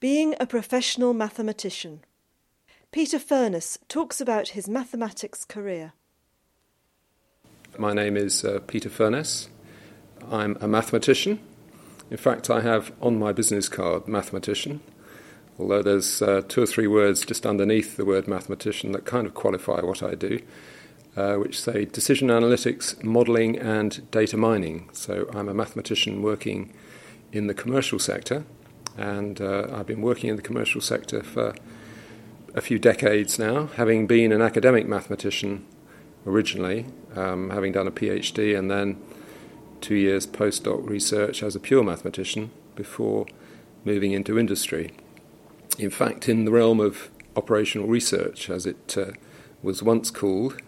Being a professional mathematician. Peter Furness talks about his mathematics career. My name is uh, Peter Furness. I'm a mathematician. In fact, I have on my business card mathematician, although there's uh, two or three words just underneath the word mathematician that kind of qualify what I do, uh, which say decision analytics, modeling, and data mining. So I'm a mathematician working in the commercial sector and uh, I've been working in the commercial sector for a few decades now, having been an academic mathematician originally, um, having done a PhD and then two years postdoc research as a pure mathematician before moving into industry. In fact, in the realm of operational research, as it uh, was once called,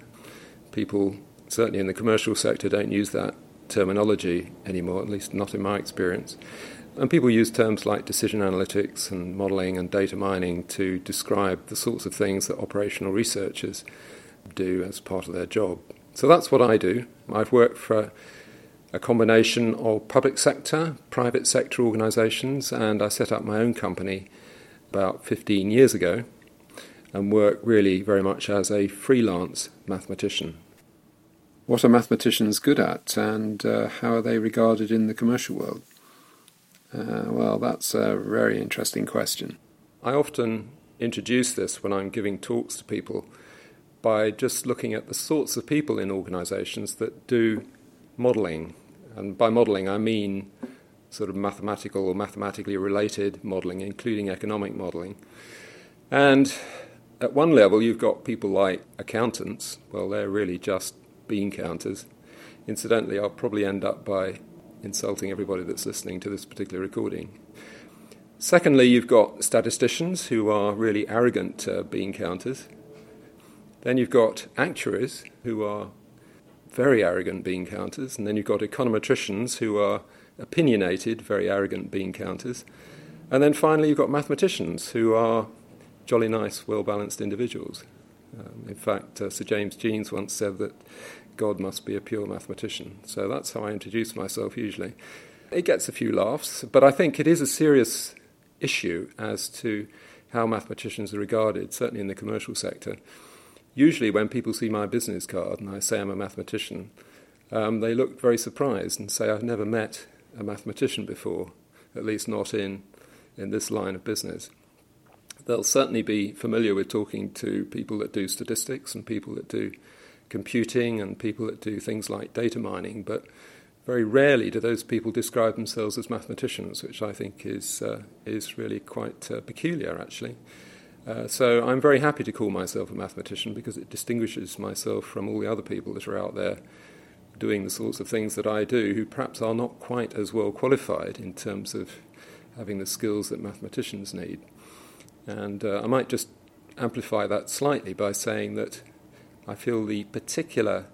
people, certainly in the commercial sector, don't use that terminology anymore, at least not in my experience. And people use terms like decision analytics and modeling and data mining to describe the sorts of things that operational researchers do as part of their job. So that's what I do. I've worked for a combination of public sector, private sector organisations, and I set up my own company about 15 years ago and work really very much as a freelance mathematician. What are mathematicians good at, and uh, how are they regarded in the commercial world? Uh, well, that's a very interesting question. I often introduce this when I'm giving talks to people by just looking at the sorts of people in organizations that do modeling. And by modeling, I mean sort of mathematical or mathematically related modeling, including economic modeling. And at one level, you've got people like accountants. Well, they're really just bean counters. Incidentally, I'll probably end up by insulting everybody that's listening to this particular recording. Secondly, you've got statisticians who are really arrogant uh, bean counters. Then you've got actuaries who are very arrogant bean counters. And then you've got econometricians who are opinionated, very arrogant bean counters. And then finally, you've got mathematicians who are jolly nice, well balanced individuals. Um, in fact, uh, Sir James Jeans once said that God must be a pure mathematician. So that's how I introduce myself usually. It gets a few laughs, but I think it is a serious issue as to how mathematicians are regarded, certainly in the commercial sector. Usually, when people see my business card and I say I'm a mathematician, um, they look very surprised and say, I've never met a mathematician before, at least not in, in this line of business. They'll certainly be familiar with talking to people that do statistics and people that do computing and people that do things like data mining, but very rarely do those people describe themselves as mathematicians, which I think is, uh, is really quite uh, peculiar, actually. Uh, so I'm very happy to call myself a mathematician because it distinguishes myself from all the other people that are out there doing the sorts of things that I do, who perhaps are not quite as well qualified in terms of having the skills that mathematicians need. And uh, I might just amplify that slightly by saying that I feel the particular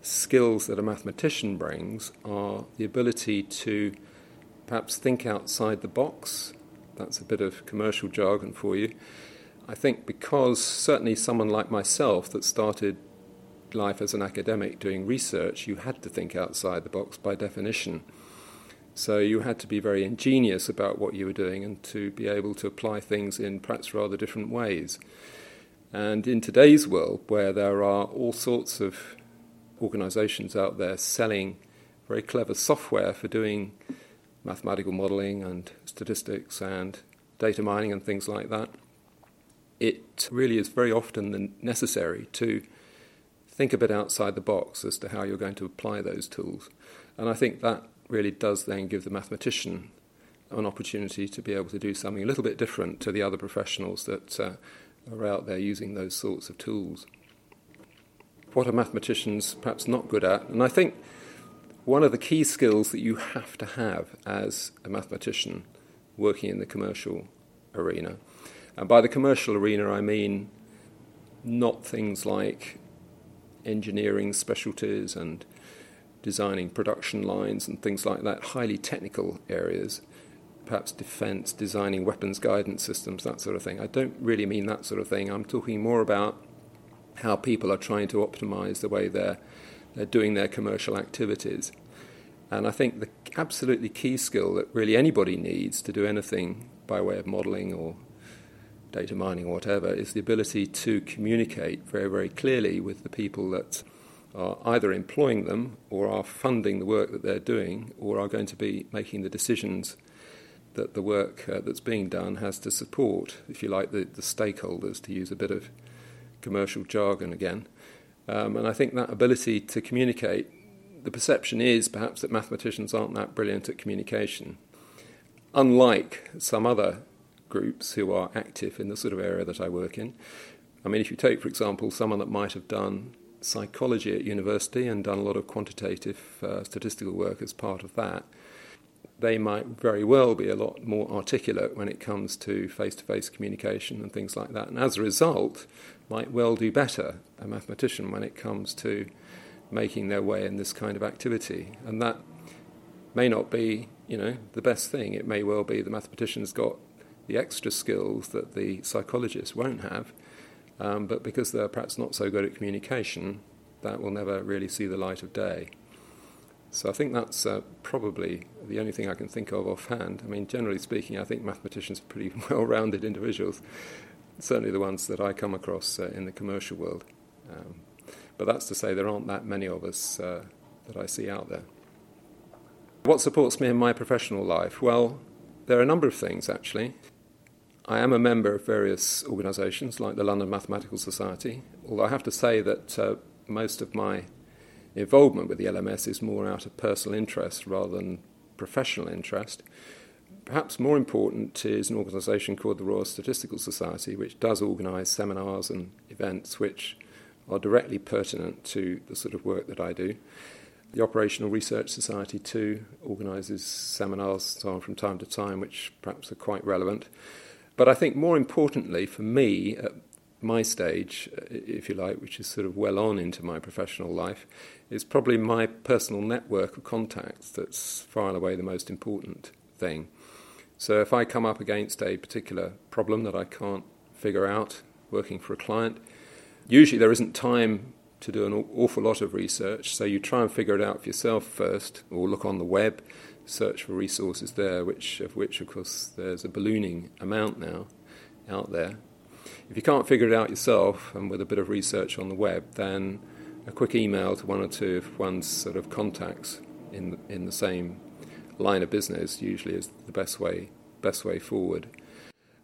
skills that a mathematician brings are the ability to perhaps think outside the box. That's a bit of commercial jargon for you. I think because certainly someone like myself that started life as an academic doing research, you had to think outside the box by definition. So you had to be very ingenious about what you were doing and to be able to apply things in perhaps rather different ways. And in today's world, where there are all sorts of organizations out there selling very clever software for doing mathematical modeling and statistics and data mining and things like that, it really is very often necessary to think a bit outside the box as to how you're going to apply those tools. And I think that really does then give the mathematician an opportunity to be able to do something a little bit different to the other professionals that uh, are out there using those sorts of tools. What are mathematicians perhaps not good at? And I think one of the key skills that you have to have as a mathematician working in the commercial arena, and by the commercial arena I mean not things like engineering specialties and designing production lines and things like that, highly technical areas, perhaps defense, designing weapons guidance systems, that sort of thing. I don't really mean that sort of thing. I'm talking more about how people are trying to optimize the way they're, they're doing their commercial activities. And I think the absolutely key skill that really anybody needs to do anything by way of modelling or data mining or whatever, is the ability to communicate very, very clearly with the people that are either employing them or are funding the work that they're doing or are going to be making the decisions that the work uh, that's being done has to support, if you like, the, the stakeholders, to use a bit of commercial jargon again. Um, and I think that ability to communicate, the perception is perhaps that mathematicians aren't that brilliant at communication. Unlike some other groups who are active in the sort of area that I work in. I mean, if you take, for example, someone that might have done psychology at university and done a lot of quantitative uh, statistical work as part of that, they might very well be a lot more articulate when it comes to face to face communication and things like that. And as a result, might well do better, a mathematician, when it comes to making their way in this kind of activity. And that may not be, you know, the best thing. It may well be the mathematician's got the extra skills that the psychologist won't have, um, but because they're perhaps not so good at communication, that will never really see the light of day. So I think that's uh, probably the only thing I can think of offhand. I mean, generally speaking, I think mathematicians are pretty well rounded individuals, certainly the ones that I come across uh, in the commercial world. Um, but that's to say, there aren't that many of us uh, that I see out there. What supports me in my professional life? Well, there are a number of things actually. I am a member of various organisations like the London Mathematical Society, although I have to say that uh, most of my involvement with the LMS is more out of personal interest rather than professional interest. Perhaps more important is an organisation called the Royal Statistical Society, which does organise seminars and events which are directly pertinent to the sort of work that I do. The Operational Research Society, too, organises seminars from time to time, which perhaps are quite relevant. But I think more importantly for me, at my stage, if you like, which is sort of well on into my professional life, is probably my personal network of contacts that's far and away the most important thing. So if I come up against a particular problem that I can't figure out working for a client, usually there isn't time to do an awful lot of research, so you try and figure it out for yourself first, or look on the web, search for resources there, which of which, of course, there's a ballooning amount now out there. If you can't figure it out yourself, and with a bit of research on the web, then a quick email to one or two of one's sort of contacts in in the same line of business usually is the best way best way forward.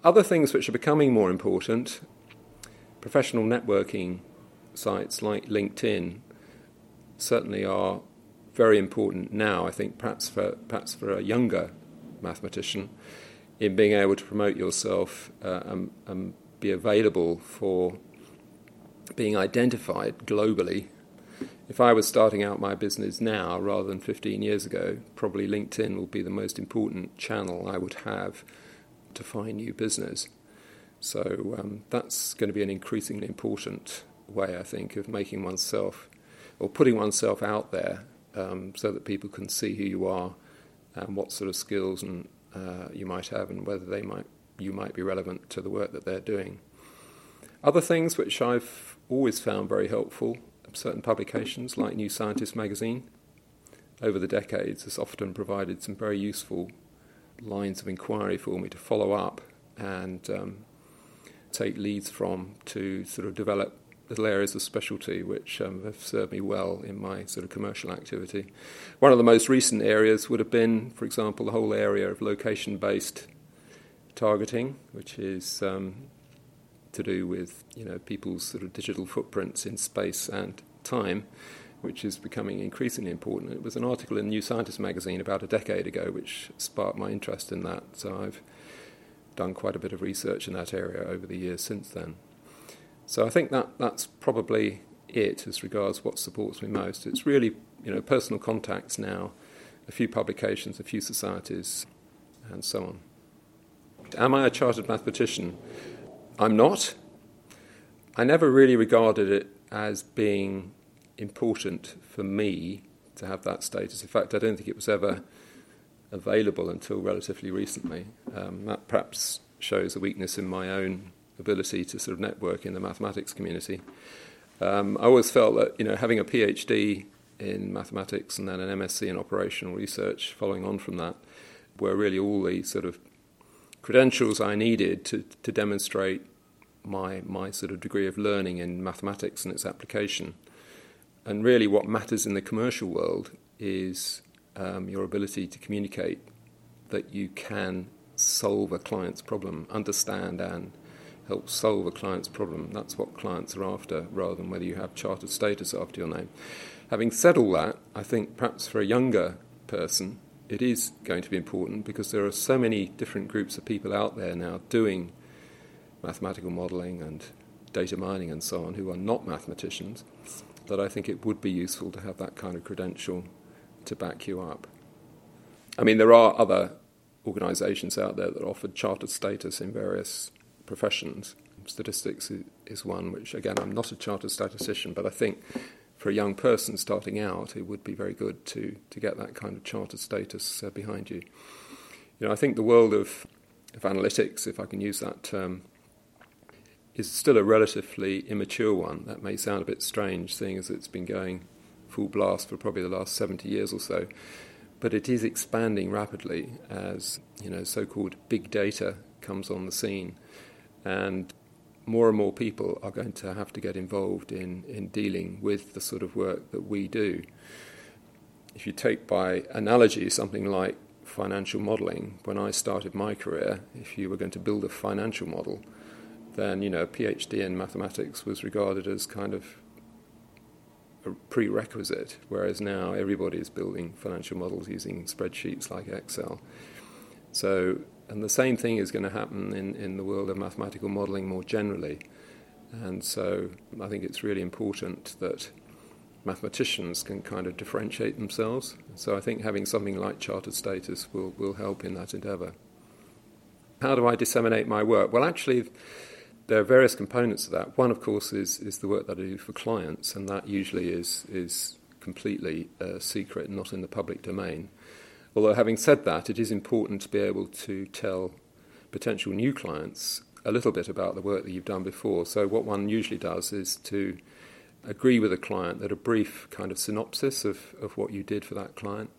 Other things which are becoming more important, professional networking sites like LinkedIn certainly are very important now. I think perhaps for perhaps for a younger mathematician, in being able to promote yourself uh, and, and be available for being identified globally. If I was starting out my business now rather than 15 years ago, probably LinkedIn will be the most important channel I would have to find new business. So um, that's going to be an increasingly important way, I think, of making oneself or putting oneself out there um, so that people can see who you are and what sort of skills and uh, you might have and whether they might you might be relevant to the work that they're doing. Other things which I've always found very helpful, certain publications like New Scientist magazine, over the decades has often provided some very useful lines of inquiry for me to follow up and um, take leads from to sort of develop little areas of specialty which um, have served me well in my sort of commercial activity. One of the most recent areas would have been, for example, the whole area of location based targeting, which is um, to do with you know people's sort of digital footprints in space and time, which is becoming increasingly important. It was an article in New Scientist magazine about a decade ago which sparked my interest in that. So I've done quite a bit of research in that area over the years since then. So I think that that's probably it as regards what supports me most. It's really you know personal contacts now, a few publications, a few societies, and so on. Am I a chartered mathematician? I'm not. I never really regarded it as being important for me to have that status. In fact, I don't think it was ever available until relatively recently. Um, that perhaps shows a weakness in my own ability to sort of network in the mathematics community. Um, I always felt that you know having a PhD in mathematics and then an MSc in operational research following on from that were really all the sort of credentials I needed to, to demonstrate my, my sort of degree of learning in mathematics and its application. And really, what matters in the commercial world is um, your ability to communicate that you can solve a client's problem, understand and help solve a client's problem. That's what clients are after, rather than whether you have chartered status after your name. Having said all that, I think perhaps for a younger person, it is going to be important because there are so many different groups of people out there now doing mathematical modelling and data mining and so on who are not mathematicians that I think it would be useful to have that kind of credential to back you up. I mean, there are other organisations out there that offer chartered status in various professions. Statistics is one which, again, I'm not a chartered statistician, but I think for a young person starting out, it would be very good to, to get that kind of chartered status uh, behind you. You know, I think the world of, of analytics, if I can use that term, is still a relatively immature one. That may sound a bit strange, seeing as it's been going full blast for probably the last 70 years or so. But it is expanding rapidly as you know, so-called big data comes on the scene, and more and more people are going to have to get involved in, in dealing with the sort of work that we do. If you take by analogy something like financial modeling, when I started my career, if you were going to build a financial model, then you know a PhD in mathematics was regarded as kind of a prerequisite, whereas now everybody is building financial models using spreadsheets like Excel. So, and the same thing is going to happen in, in the world of mathematical modeling more generally. And so I think it's really important that mathematicians can kind of differentiate themselves. So I think having something like chartered status will, will help in that endeavour. How do I disseminate my work? Well, actually, there are various components of that. One, of course, is, is the work that I do for clients, and that usually is, is completely uh, secret, not in the public domain. Although, having said that, it is important to be able to tell potential new clients a little bit about the work that you've done before. So, what one usually does is to agree with a client that a brief kind of synopsis of, of what you did for that client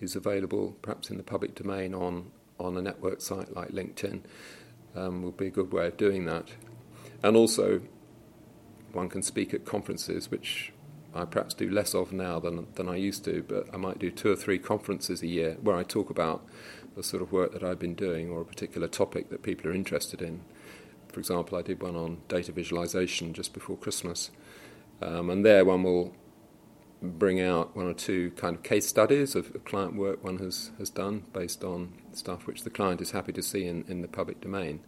is available perhaps in the public domain on, on a network site like LinkedIn. Um, will be a good way of doing that. And also, one can speak at conferences, which I perhaps do less of now than, than I used to, but I might do two or three conferences a year where I talk about the sort of work that I've been doing or a particular topic that people are interested in. For example, I did one on data visualization just before Christmas. Um, and there one will bring out one or two kind of case studies of, of, client work one has, has done based on stuff which the client is happy to see in, in the public domain.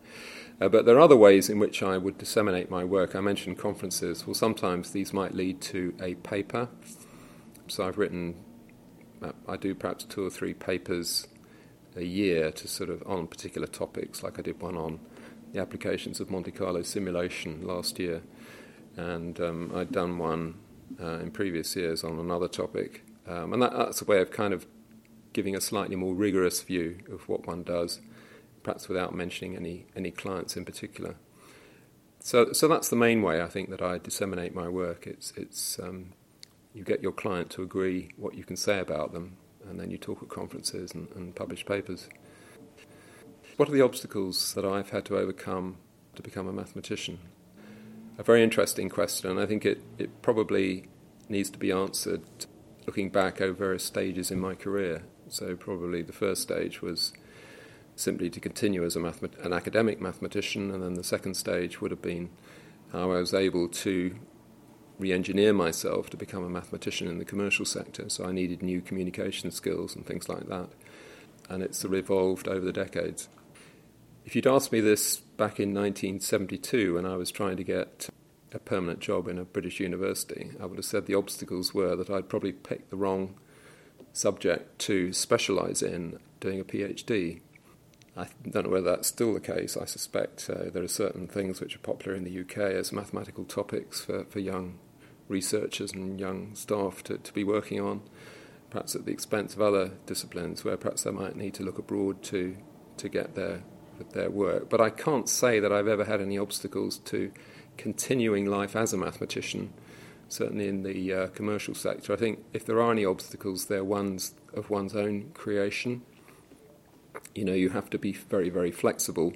Uh, but there are other ways in which I would disseminate my work. I mentioned conferences. Well, sometimes these might lead to a paper. So I've written, uh, I do perhaps two or three papers a year to sort of on particular topics, like I did one on the applications of Monte Carlo simulation last year, and um, I'd done one uh, in previous years on another topic. Um, and that, that's a way of kind of giving a slightly more rigorous view of what one does perhaps without mentioning any, any clients in particular. So, so that's the main way I think that I disseminate my work. It's, it's um, you get your client to agree what you can say about them, and then you talk at conferences and, and publish papers. What are the obstacles that I've had to overcome to become a mathematician? A very interesting question, I think it, it probably needs to be answered looking back over various stages in my career. So, probably the first stage was simply to continue as an academic mathematician, and then the second stage would have been how I was able to re engineer myself to become a mathematician in the commercial sector. So I needed new communication skills and things like that. And it's sort of evolved over the decades. If you'd asked me this back in 1972 when I was trying to get a permanent job in a British university, I would have said the obstacles were that I'd probably picked the wrong subject to specialise in doing a PhD. I don't know whether that's still the case. I suspect uh, there are certain things which are popular in the UK as mathematical topics for, for young researchers and young staff to, to be working on, perhaps at the expense of other disciplines where perhaps they might need to look abroad to, to get their, their work. But I can't say that I've ever had any obstacles to continuing life as a mathematician, certainly in the uh, commercial sector. I think if there are any obstacles, they're ones of one's own creation You know, you have to be very, very flexible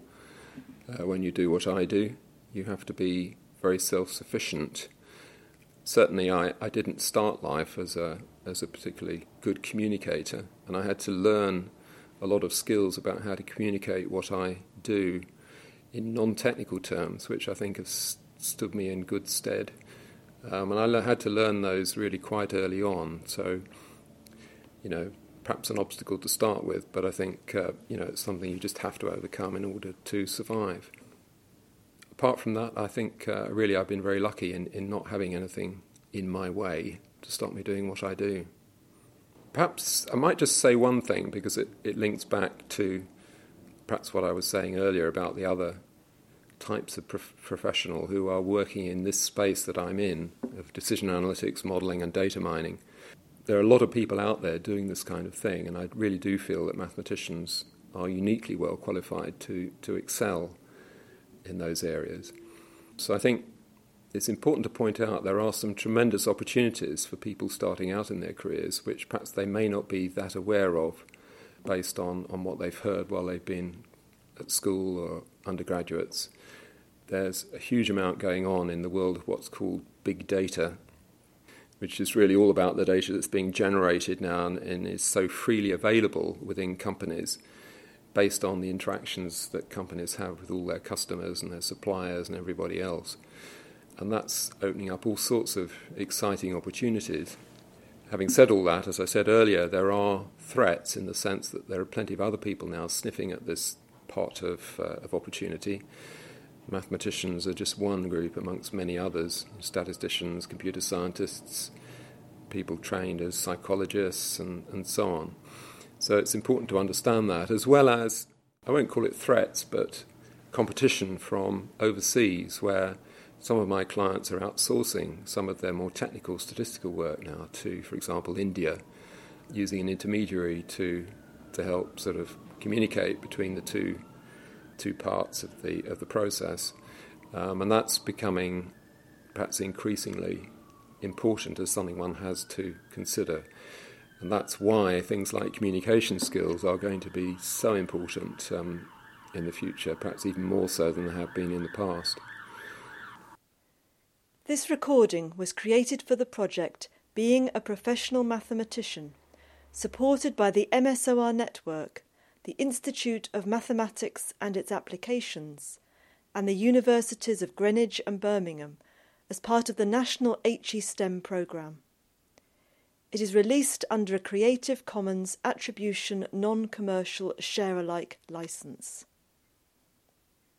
uh, when you do what I do. You have to be very self sufficient. Certainly, I, I didn't start life as a, as a particularly good communicator, and I had to learn a lot of skills about how to communicate what I do in non technical terms, which I think have stood me in good stead. Um, and I had to learn those really quite early on. So, you know, perhaps an obstacle to start with, but I think, uh, you know, it's something you just have to overcome in order to survive. Apart from that, I think uh, really I've been very lucky in, in not having anything in my way to stop me doing what I do. Perhaps I might just say one thing because it, it links back to perhaps what I was saying earlier about the other types of prof- professional who are working in this space that I'm in of decision analytics, modeling, and data mining. There are a lot of people out there doing this kind of thing, and I really do feel that mathematicians are uniquely well qualified to, to excel in those areas. So I think it's important to point out there are some tremendous opportunities for people starting out in their careers, which perhaps they may not be that aware of based on, on what they've heard while they've been at school or undergraduates there's a huge amount going on in the world of what's called big data, which is really all about the data that's being generated now and, and is so freely available within companies based on the interactions that companies have with all their customers and their suppliers and everybody else. And that's opening up all sorts of exciting opportunities. Having said all that, as I said earlier, there are threats in the sense that there are plenty of other people now sniffing at this pot of, uh, of opportunity. Mathematicians are just one group amongst many others statisticians, computer scientists, people trained as psychologists, and, and so on. So it's important to understand that, as well as, I won't call it threats, but competition from overseas, where some of my clients are outsourcing some of their more technical statistical work now to, for example, India, using an intermediary to, to help sort of communicate between the two two parts of the of the process, um, and that's becoming perhaps increasingly important as something one has to consider. And that's why things like communication skills are going to be so important um, in the future, perhaps even more so than they have been in the past. This recording was created for the project Being a Professional Mathematician, supported by the MSOR Network the Institute of Mathematics and its Applications, and the Universities of Greenwich and Birmingham as part of the National HE STEM programme. It is released under a Creative Commons Attribution Non Commercial Share Alike license.